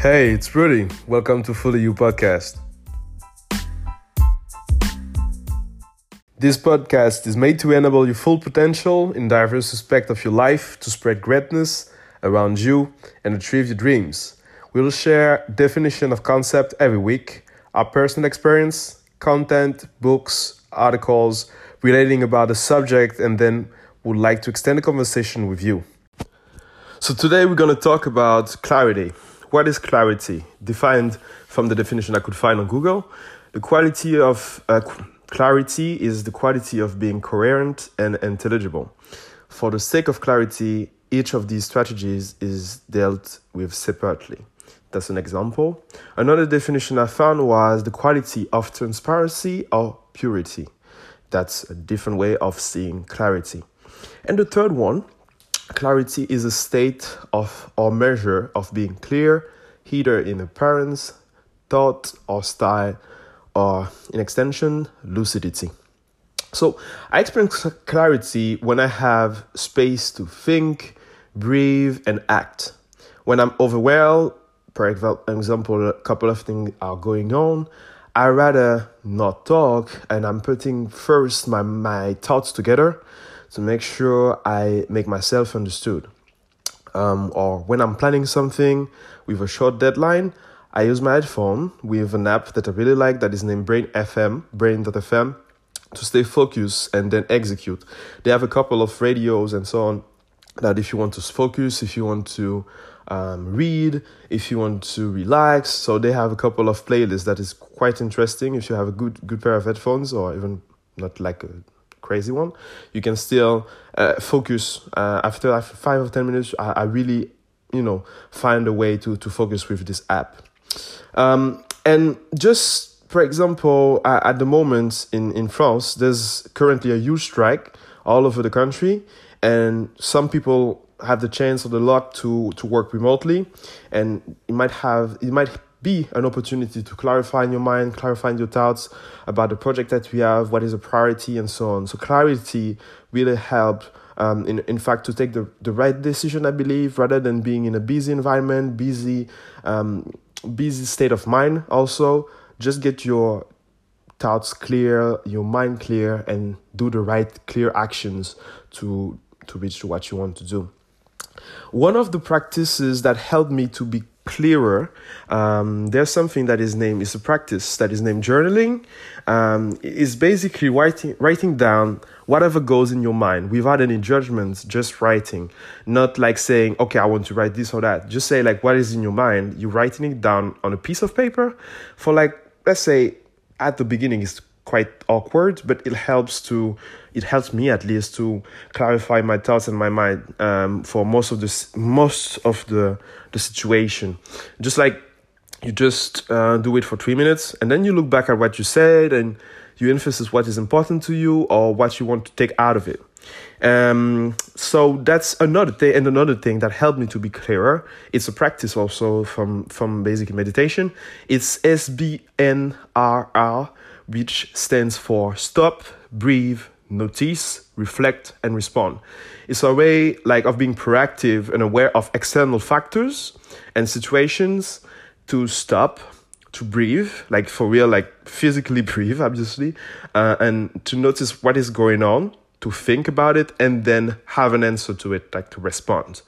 Hey, it's Rudy. Welcome to Fully You Podcast. This podcast is made to enable your full potential in diverse aspects of your life to spread greatness around you and achieve your dreams. We will share definition of concept every week, our personal experience, content, books, articles relating about the subject, and then would like to extend the conversation with you. So today we're going to talk about clarity. What is clarity? Defined from the definition I could find on Google, the quality of uh, clarity is the quality of being coherent and intelligible. For the sake of clarity, each of these strategies is dealt with separately. That's an example. Another definition I found was the quality of transparency or purity. That's a different way of seeing clarity. And the third one Clarity is a state of or measure of being clear, either in appearance, thought, or style, or in extension, lucidity. So I experience clarity when I have space to think, breathe, and act. When I'm overwhelmed, for example, a couple of things are going on, I rather not talk and I'm putting first my, my thoughts together to make sure I make myself understood. Um, or when I'm planning something with a short deadline, I use my headphone with an app that I really like that is named Brain FM, Brain.fm, to stay focused and then execute. They have a couple of radios and so on that if you want to focus, if you want to um, read, if you want to relax, so they have a couple of playlists that is quite interesting. If you have a good good pair of headphones or even not like a crazy one, you can still uh, focus. Uh, after, five or ten minutes, I, I, really, you know, find a way to to focus with this app. Um, and just for example, at the moment in in France, there's currently a huge strike all over the country, and some people have the chance or the luck to to work remotely, and it might have it might be an opportunity to clarify in your mind, clarify in your thoughts about the project that we have, what is a priority, and so on. So clarity really helped. Um, in, in fact, to take the, the right decision, I believe, rather than being in a busy environment, busy, um, busy state of mind. Also, just get your thoughts clear, your mind clear, and do the right clear actions to to reach what you want to do. One of the practices that helped me to be clearer, um, there's something that is named, it's a practice that is named journaling. Um, it's basically writing, writing down whatever goes in your mind without any judgments, just writing. Not like saying, okay, I want to write this or that. Just say like what is in your mind. You're writing it down on a piece of paper for like, let's say at the beginning it's quite awkward, but it helps to it helps me at least to clarify my thoughts and my mind um, for most of the most of the the situation. Just like you just uh, do it for three minutes, and then you look back at what you said and you emphasize what is important to you or what you want to take out of it. Um, so that's another thing, and another thing that helped me to be clearer. It's a practice also from from basic meditation. It's SBNRR which stands for stop, breathe, notice, reflect, and respond. It's a way like of being proactive and aware of external factors and situations to stop, to breathe, like for real, like physically breathe, obviously, uh, and to notice what is going on, to think about it, and then have an answer to it, like to respond.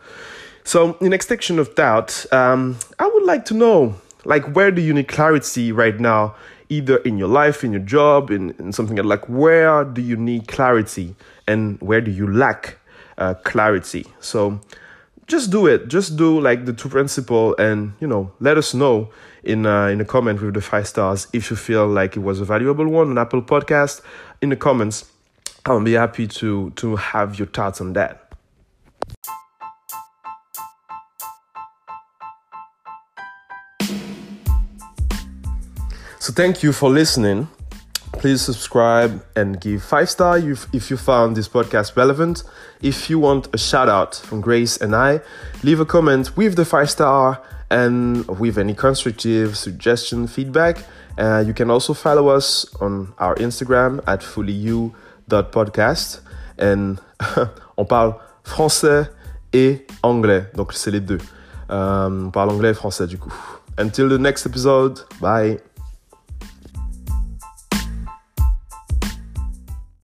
So, in extension of that, um, I would like to know, like, where do you need clarity right now either in your life, in your job, in, in something like where do you need clarity and where do you lack uh, clarity? So just do it. Just do like the two principle and, you know, let us know in uh, in a comment with the five stars if you feel like it was a valuable one on Apple Podcast. In the comments, I'll be happy to to have your thoughts on that. So thank you for listening. Please subscribe and give five star if, you found this podcast relevant. If you want a shout out from Grace and I, leave a comment with the five star and with any constructive suggestion, feedback. Uh, you can also follow us on our Instagram at fullyu.podcast. And on parle français et anglais, donc c'est les deux. Euh, on parle anglais et français du coup. Until the next episode, bye.